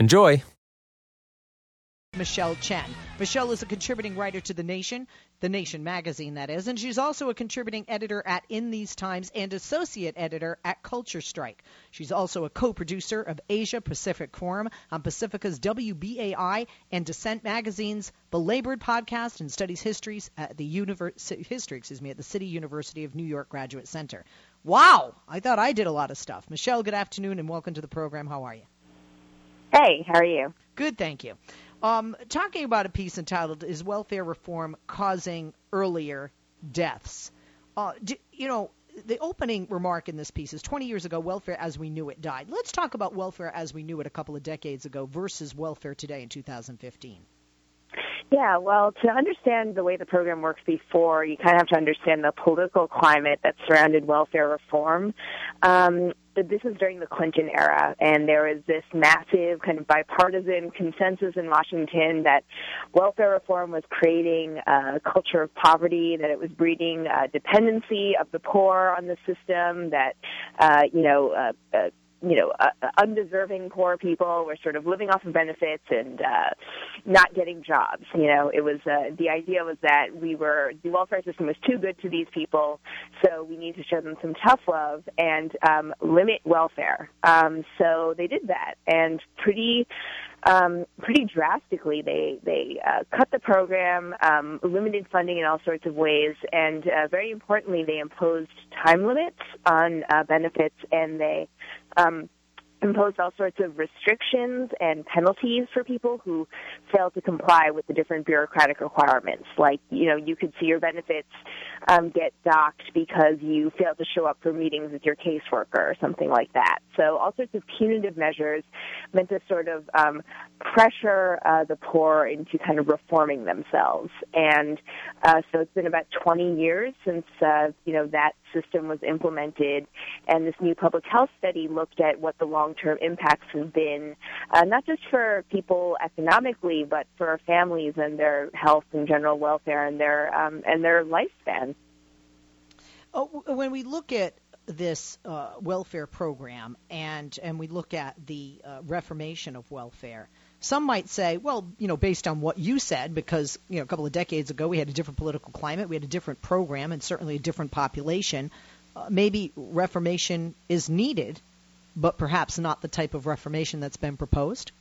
Enjoy! Michelle Chen. Michelle is a contributing writer to The Nation, The Nation magazine, that is, and she's also a contributing editor at In These Times and associate editor at Culture Strike. She's also a co producer of Asia Pacific Forum on Pacifica's WBAI and Dissent Magazine's Belabored podcast and studies histories at the univers- history, excuse me, at the City University of New York Graduate Center. Wow, I thought I did a lot of stuff. Michelle, good afternoon and welcome to the program. How are you? Hey, how are you? Good, thank you. Um, talking about a piece entitled "Is Welfare Reform Causing Earlier Deaths?" Uh, do, you know, the opening remark in this piece is 20 years ago, welfare as we knew it died. Let's talk about welfare as we knew it a couple of decades ago versus welfare today in 2015. Yeah, well, to understand the way the program works before, you kind of have to understand the political climate that surrounded welfare reform. Um, this is during the Clinton era, and there was this massive kind of bipartisan consensus in Washington that welfare reform was creating a culture of poverty, that it was breeding uh, dependency of the poor on the system, that uh, you know. Uh, uh, you know, uh, undeserving poor people were sort of living off of benefits and uh, not getting jobs. You know, it was uh, the idea was that we were the welfare system was too good to these people, so we need to show them some tough love and um, limit welfare. Um, so they did that, and pretty um, pretty drastically. They they uh, cut the program, um, limited funding in all sorts of ways, and uh, very importantly, they imposed time limits on uh, benefits, and they um, imposed all sorts of restrictions and penalties for people who failed to comply with the different bureaucratic requirements. Like, you know, you could see your benefits um, get docked because you failed to show up for meetings with your caseworker or something like that. So all sorts of punitive measures meant to sort of um, pressure uh, the poor into kind of reforming themselves. And uh, so it's been about 20 years since, uh, you know, that system was implemented, and this new public health study looked at what the long-term impacts have been, uh, not just for people economically, but for families and their health and general welfare and their um, and their lifespan. Oh, when we look at this uh, welfare program and and we look at the uh, reformation of welfare, some might say, well, you know, based on what you said, because you know, a couple of decades ago we had a different political climate, we had a different program, and certainly a different population. Uh, maybe reformation is needed, but perhaps not the type of reformation that's been proposed.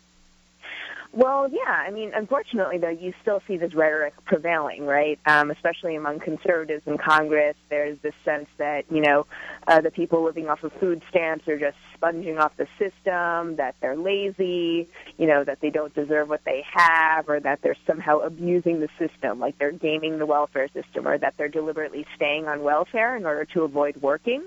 Well, yeah. I mean, unfortunately, though, you still see this rhetoric prevailing, right? Um, especially among conservatives in Congress, there's this sense that you know uh, the people living off of food stamps are just sponging off the system, that they're lazy, you know, that they don't deserve what they have, or that they're somehow abusing the system, like they're gaming the welfare system, or that they're deliberately staying on welfare in order to avoid working.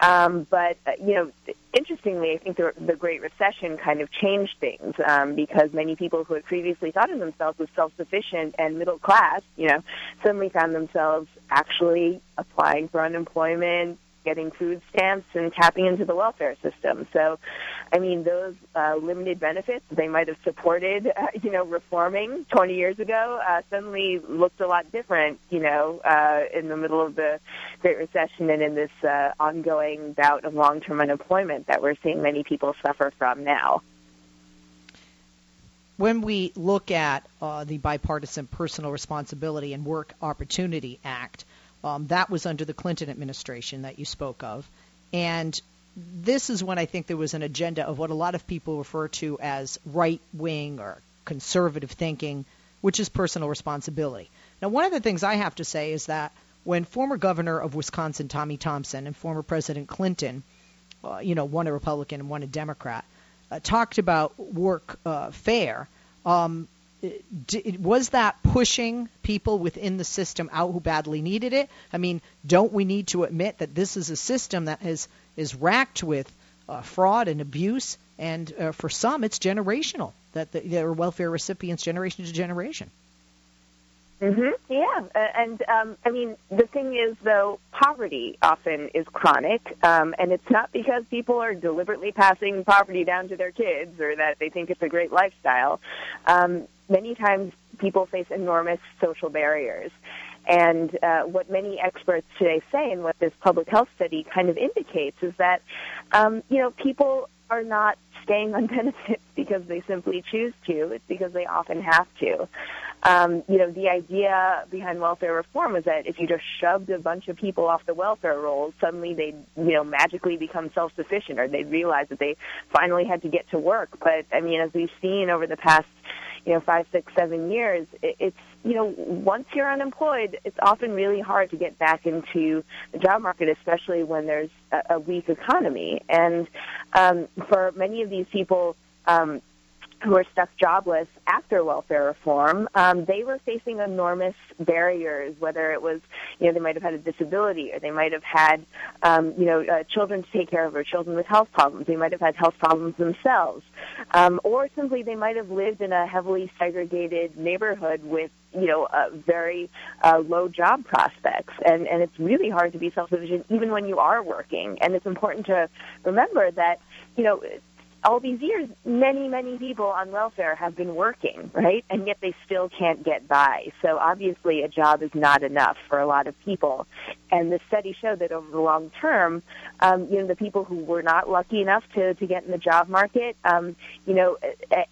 Um, but uh, you know, interestingly, I think the, the Great Recession kind of changed things um, because many people who had previously thought of themselves as self-sufficient and middle class, you know, suddenly found themselves actually applying for unemployment, getting food stamps and tapping into the welfare system. So, I mean, those uh, limited benefits they might have supported, uh, you know, reforming 20 years ago uh, suddenly looked a lot different, you know, uh, in the middle of the Great Recession and in this uh, ongoing bout of long-term unemployment that we're seeing many people suffer from now. When we look at uh, the Bipartisan Personal Responsibility and Work Opportunity Act, um, that was under the Clinton administration that you spoke of. And this is when I think there was an agenda of what a lot of people refer to as right wing or conservative thinking which is personal responsibility. Now, one of the things I have to say is that when former governor of Wisconsin, Tommy Thompson, and former President Clinton, uh, you know, one a Republican and one a Democrat, uh, talked about work uh, fair, um, was that pushing people within the system out who badly needed it? I mean, don't we need to admit that this is a system that is is racked with uh, fraud and abuse, and uh, for some, it's generational. That the, there are welfare recipients generation to generation. Mm-hmm. Yeah, uh, and um, I mean the thing is though, poverty often is chronic, um, and it's not because people are deliberately passing poverty down to their kids or that they think it's a great lifestyle. Um, many times, people face enormous social barriers. And uh, what many experts today say, and what this public health study kind of indicates, is that um, you know people are not staying on benefits because they simply choose to. It's because they often have to um, you know, the idea behind welfare reform was that if you just shoved a bunch of people off the welfare rolls, suddenly they'd, you know, magically become self-sufficient or they'd realize that they finally had to get to work. But, I mean, as we've seen over the past, you know, five, six, seven years, it, it's, you know, once you're unemployed, it's often really hard to get back into the job market, especially when there's a, a weak economy. And um, for many of these people, um, who are stuck jobless after welfare reform, um, they were facing enormous barriers, whether it was, you know, they might have had a disability or they might have had, um, you know, uh, children to take care of or children with health problems. They might have had health problems themselves. Um, or simply they might have lived in a heavily segregated neighborhood with you know, uh, very uh, low job prospects. And, and it's really hard to be self-sufficient even when you are working. And it's important to remember that, you know, all these years, many, many people on welfare have been working, right? And yet they still can't get by. So obviously a job is not enough for a lot of people. And the study showed that over the long term, um, you know, the people who were not lucky enough to, to get in the job market, um, you know,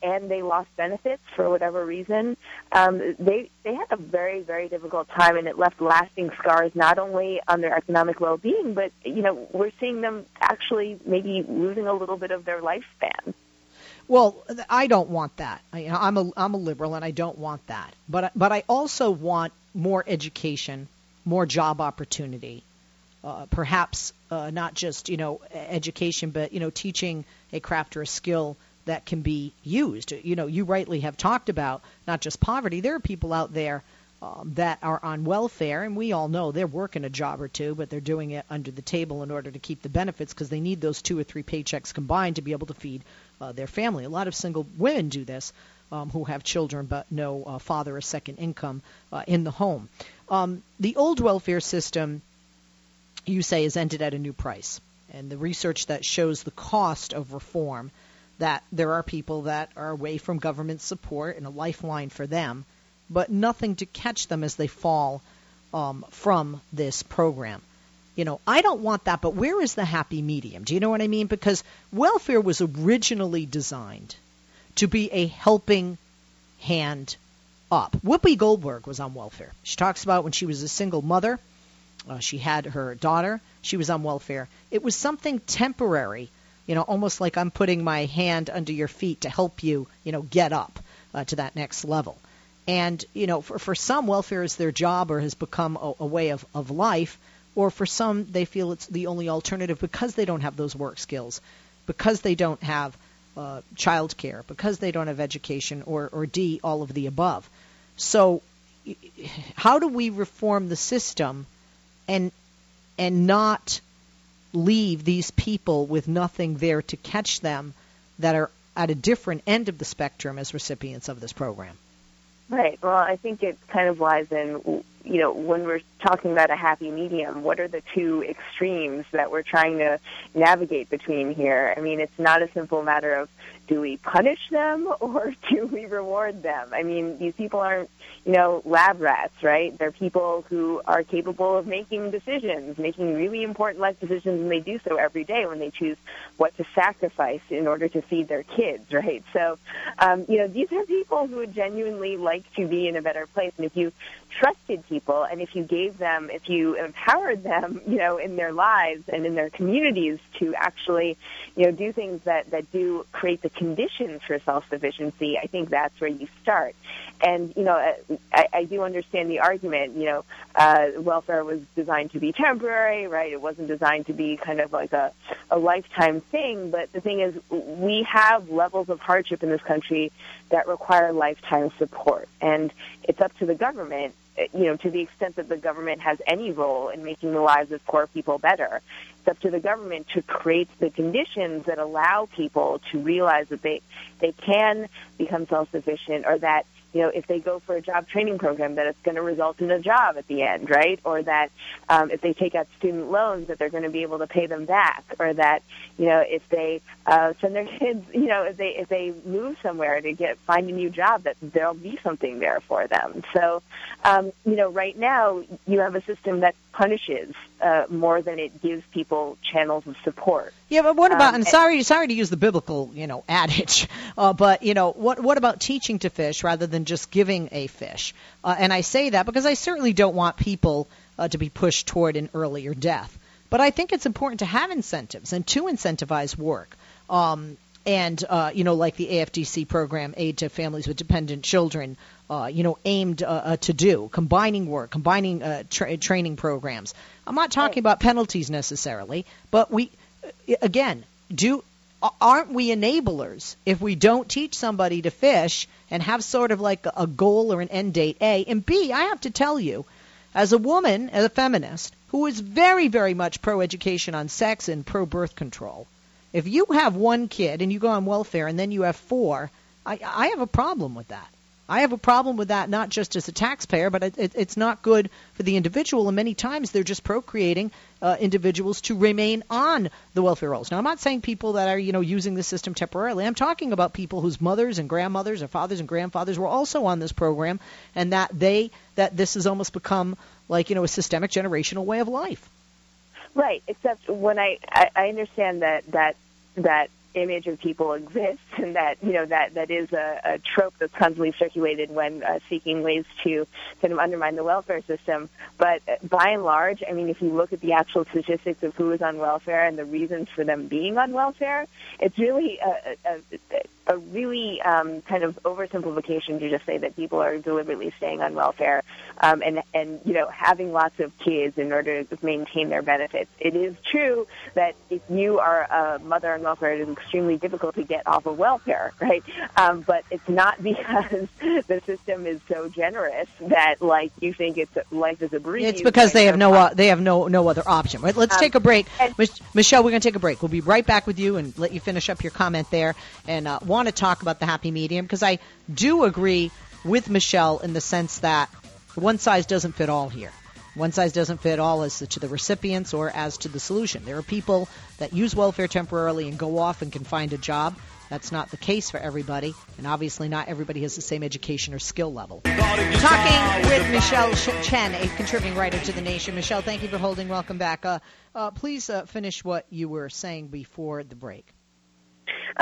and they lost benefits for whatever reason, um, they, they had a very, very difficult time and it left lasting scars not only on their economic well-being, but, you know, we're seeing them actually maybe losing a little bit of their life lifespan. Well, I don't want that. I, I'm a I'm a liberal, and I don't want that. But but I also want more education, more job opportunity, uh, perhaps uh, not just you know education, but you know teaching a craft or a skill that can be used. You know, you rightly have talked about not just poverty. There are people out there um, that are on welfare, and we all know they're working a job or two, but they're doing it under the table in order to keep the benefits because they need those two or three paychecks combined to be able to feed uh, their family. A lot of single women do this um, who have children but no uh, father or second income uh, in the home. Um, the old welfare system, you say, is ended at a new price. And the research that shows the cost of reform, that there are people that are away from government support and a lifeline for them but nothing to catch them as they fall um, from this program. You know, I don't want that, but where is the happy medium? Do you know what I mean? Because welfare was originally designed to be a helping hand up. Whoopi Goldberg was on welfare. She talks about when she was a single mother, uh, she had her daughter, she was on welfare. It was something temporary, you know, almost like I'm putting my hand under your feet to help you, you know, get up uh, to that next level. And, you know, for, for some, welfare is their job or has become a, a way of, of life. Or for some, they feel it's the only alternative because they don't have those work skills, because they don't have uh, child care, because they don't have education, or, or D, all of the above. So, how do we reform the system and and not leave these people with nothing there to catch them that are at a different end of the spectrum as recipients of this program? Right. Well, I think it kind of lies in, you know, when we're talking about a happy medium, what are the two extremes that we're trying to navigate between here? I mean, it's not a simple matter of do we punish them or do we reward them? I mean, these people aren't, you know, lab rats, right? They're people who are capable of making decisions, making really important life decisions, and they do so every day when they choose what to sacrifice in order to feed their kids, right? So, um, you know, these are people who would genuinely like to be in a better place. And if you trusted people and if you gave gave them, if you empowered them, you know, in their lives and in their communities to actually, you know, do things that, that do create the conditions for self-sufficiency, I think that's where you start. And, you know, I, I do understand the argument, you know, uh, welfare was designed to be temporary, right? It wasn't designed to be kind of like a, a lifetime thing. But the thing is, we have levels of hardship in this country that require lifetime support. And it's up to the government you know, to the extent that the government has any role in making the lives of poor people better, it's up to the government to create the conditions that allow people to realize that they they can become self-sufficient or that you know, if they go for a job training program, that it's going to result in a job at the end, right? Or that um, if they take out student loans, that they're going to be able to pay them back, or that you know, if they uh, send their kids, you know, if they if they move somewhere to get find a new job, that there'll be something there for them. So, um, you know, right now you have a system that punishes uh, more than it gives people channels of support. Yeah, but what about? Um, and sorry, sorry to use the biblical, you know, adage, uh, but you know, what what about teaching to fish rather than just giving a fish? Uh, and I say that because I certainly don't want people uh, to be pushed toward an earlier death. But I think it's important to have incentives and to incentivize work. Um, and uh, you know, like the AFDC program, Aid to Families with Dependent Children, uh, you know, aimed uh, uh, to do combining work, combining uh, tra- training programs. I'm not talking about penalties necessarily, but we, uh, again, do aren't we enablers if we don't teach somebody to fish and have sort of like a goal or an end date? A and B. I have to tell you, as a woman, as a feminist who is very, very much pro education on sex and pro birth control. If you have one kid and you go on welfare and then you have four, I, I have a problem with that. I have a problem with that, not just as a taxpayer, but it, it, it's not good for the individual. And many times they're just procreating uh, individuals to remain on the welfare rolls. Now, I'm not saying people that are, you know, using the system temporarily. I'm talking about people whose mothers and grandmothers or fathers and grandfathers were also on this program, and that they that this has almost become like, you know, a systemic generational way of life. Right. Except when I I, I understand that that that image of people exists and that you know that that is a, a trope that's constantly circulated when uh, seeking ways to kind of undermine the welfare system but uh, by and large i mean if you look at the actual statistics of who is on welfare and the reasons for them being on welfare it's really a, a, a really um, kind of oversimplification to just say that people are deliberately staying on welfare um, and and you know having lots of kids in order to maintain their benefits. It is true that if you are a mother on welfare, it is extremely difficult to get off of welfare, right? Um, but it's not because the system is so generous that like you think it's life is a breeze. It's because they have no uh, they have no no other option. Right? Let's um, take a break, and, Michelle. We're going to take a break. We'll be right back with you and let you finish up your comment there. And uh, want to talk about the happy medium because I do agree with Michelle in the sense that one size doesn't fit all here. One size doesn't fit all as to the recipients or as to the solution. There are people that use welfare temporarily and go off and can find a job. That's not the case for everybody, and obviously not everybody has the same education or skill level. Talking with Michelle Chen, a contributing writer to The Nation. Michelle, thank you for holding. Welcome back. Uh, uh, please uh, finish what you were saying before the break.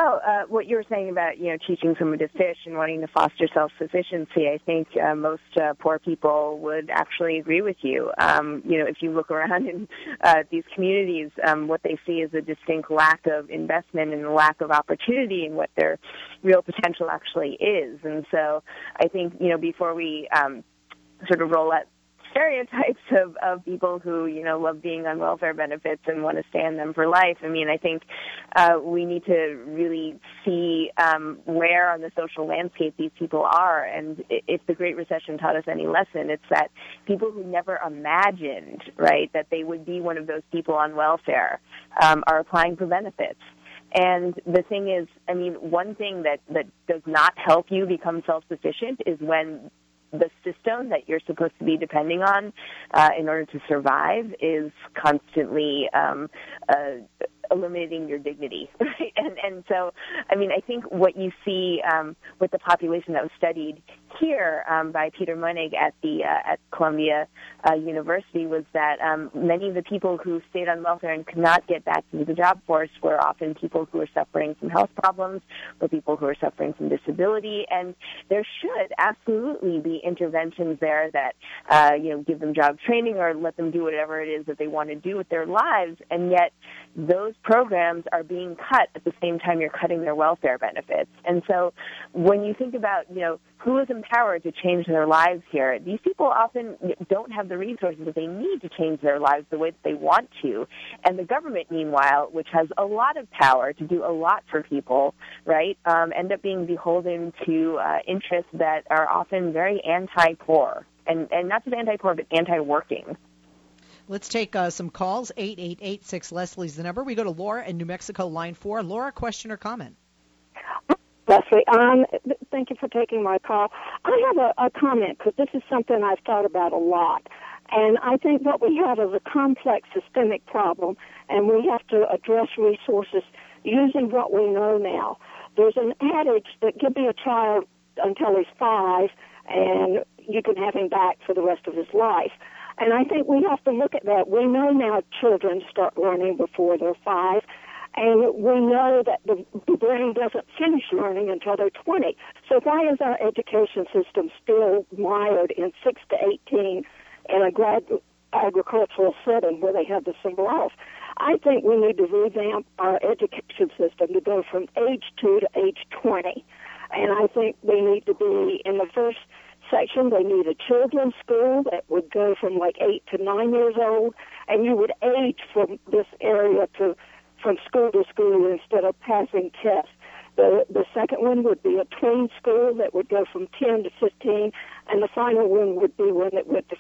Oh, uh, what you were saying about you know teaching someone to fish and wanting to foster self-sufficiency, I think uh, most uh, poor people would actually agree with you. Um, you know, if you look around in uh, these communities, um, what they see is a distinct lack of investment and a lack of opportunity in what their real potential actually is. And so, I think you know before we um, sort of roll out stereotypes of, of people who, you know, love being on welfare benefits and want to stay on them for life. I mean, I think uh, we need to really see um, where on the social landscape these people are. And if the Great Recession taught us any lesson, it's that people who never imagined, right, that they would be one of those people on welfare um, are applying for benefits. And the thing is, I mean, one thing that, that does not help you become self-sufficient is when the system that you're supposed to be depending on uh, in order to survive is constantly um, uh, eliminating your dignity, right? And and so, I mean, I think what you see um, with the population that was studied here um, by Peter Muennig at the uh, at Columbia uh, University was that um, many of the people who stayed on welfare and could not get back into the job force were often people who were suffering from health problems or people who were suffering from disability, and there should absolutely be interventions there that uh, you know give them job training or let them do whatever it is that they want to do with their lives, and yet those programs are being cut at the same time you're cutting their welfare benefits. And so when you think about, you know, who is empowered to change their lives here, these people often don't have the resources that they need to change their lives the way that they want to. And the government, meanwhile, which has a lot of power to do a lot for people, right, um, end up being beholden to uh, interests that are often very anti-poor. And, and not just anti-poor, but anti-working. Let's take uh, some calls. 8886 Leslie's the number. We go to Laura in New Mexico, line four. Laura, question or comment? Leslie, um, thank you for taking my call. I have a, a comment because this is something I've thought about a lot. And I think what we have is a complex systemic problem, and we have to address resources using what we know now. There's an adage that give me a child until he's five, and you can have him back for the rest of his life. And I think we have to look at that. We know now children start learning before they're five, and we know that the, brain doesn't finish learning until they're 20. So why is our education system still mired in 6 to 18 in a grad agricultural setting where they have the same off? I think we need to revamp our education system to go from age 2 to age 20. And I think they need to be in the first section, they need a children's school that would go from like eight to nine years old, and you would age from this area to from school to school instead of passing tests. The the second one would be a tween school that would go from 10 to 15, and the final one would be one that went to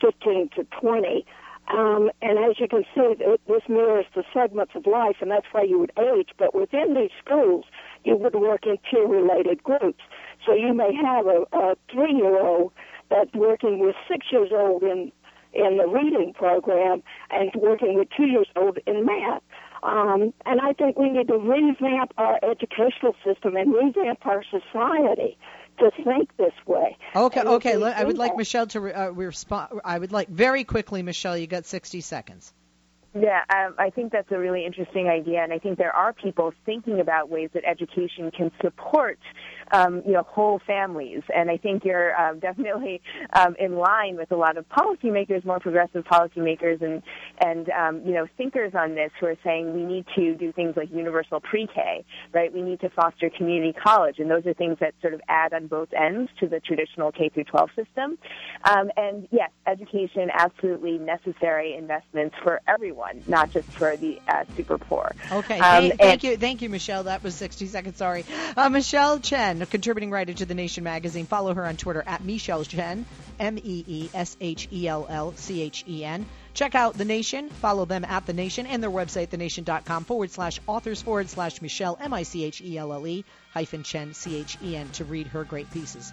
15 to 20. Um, and as you can see, this mirrors the segments of life, and that's why you would age. But within these schools, you would work in peer-related groups. So you may have a, a three-year-old that's working with six years old in in the reading program and working with two years old in math. Um, and I think we need to revamp our educational system and revamp our society to think this way. Okay, okay. I would like Michelle to re- uh, respond. I would like very quickly, Michelle. You got 60 seconds. Yeah, um, I think that's a really interesting idea, and I think there are people thinking about ways that education can support, um, you know, whole families. And I think you're um, definitely um, in line with a lot of policymakers, more progressive policymakers, and and um, you know, thinkers on this who are saying we need to do things like universal pre-K, right? We need to foster community college, and those are things that sort of add on both ends to the traditional K through 12 system. Um, and yes, education absolutely necessary investments for everyone not just for the uh, super poor. Okay, um, thank, thank you, thank you, Michelle. That was 60 seconds. Sorry, uh, Michelle Chen, a contributing writer to the Nation magazine. Follow her on Twitter at Michelle Chen, M E E S H E L L C H E N. Check out The Nation. Follow them at The Nation and their website, thenation.com forward slash authors forward slash Michelle, M I C H E L L E hyphen Chen, C H E N, to read her great pieces.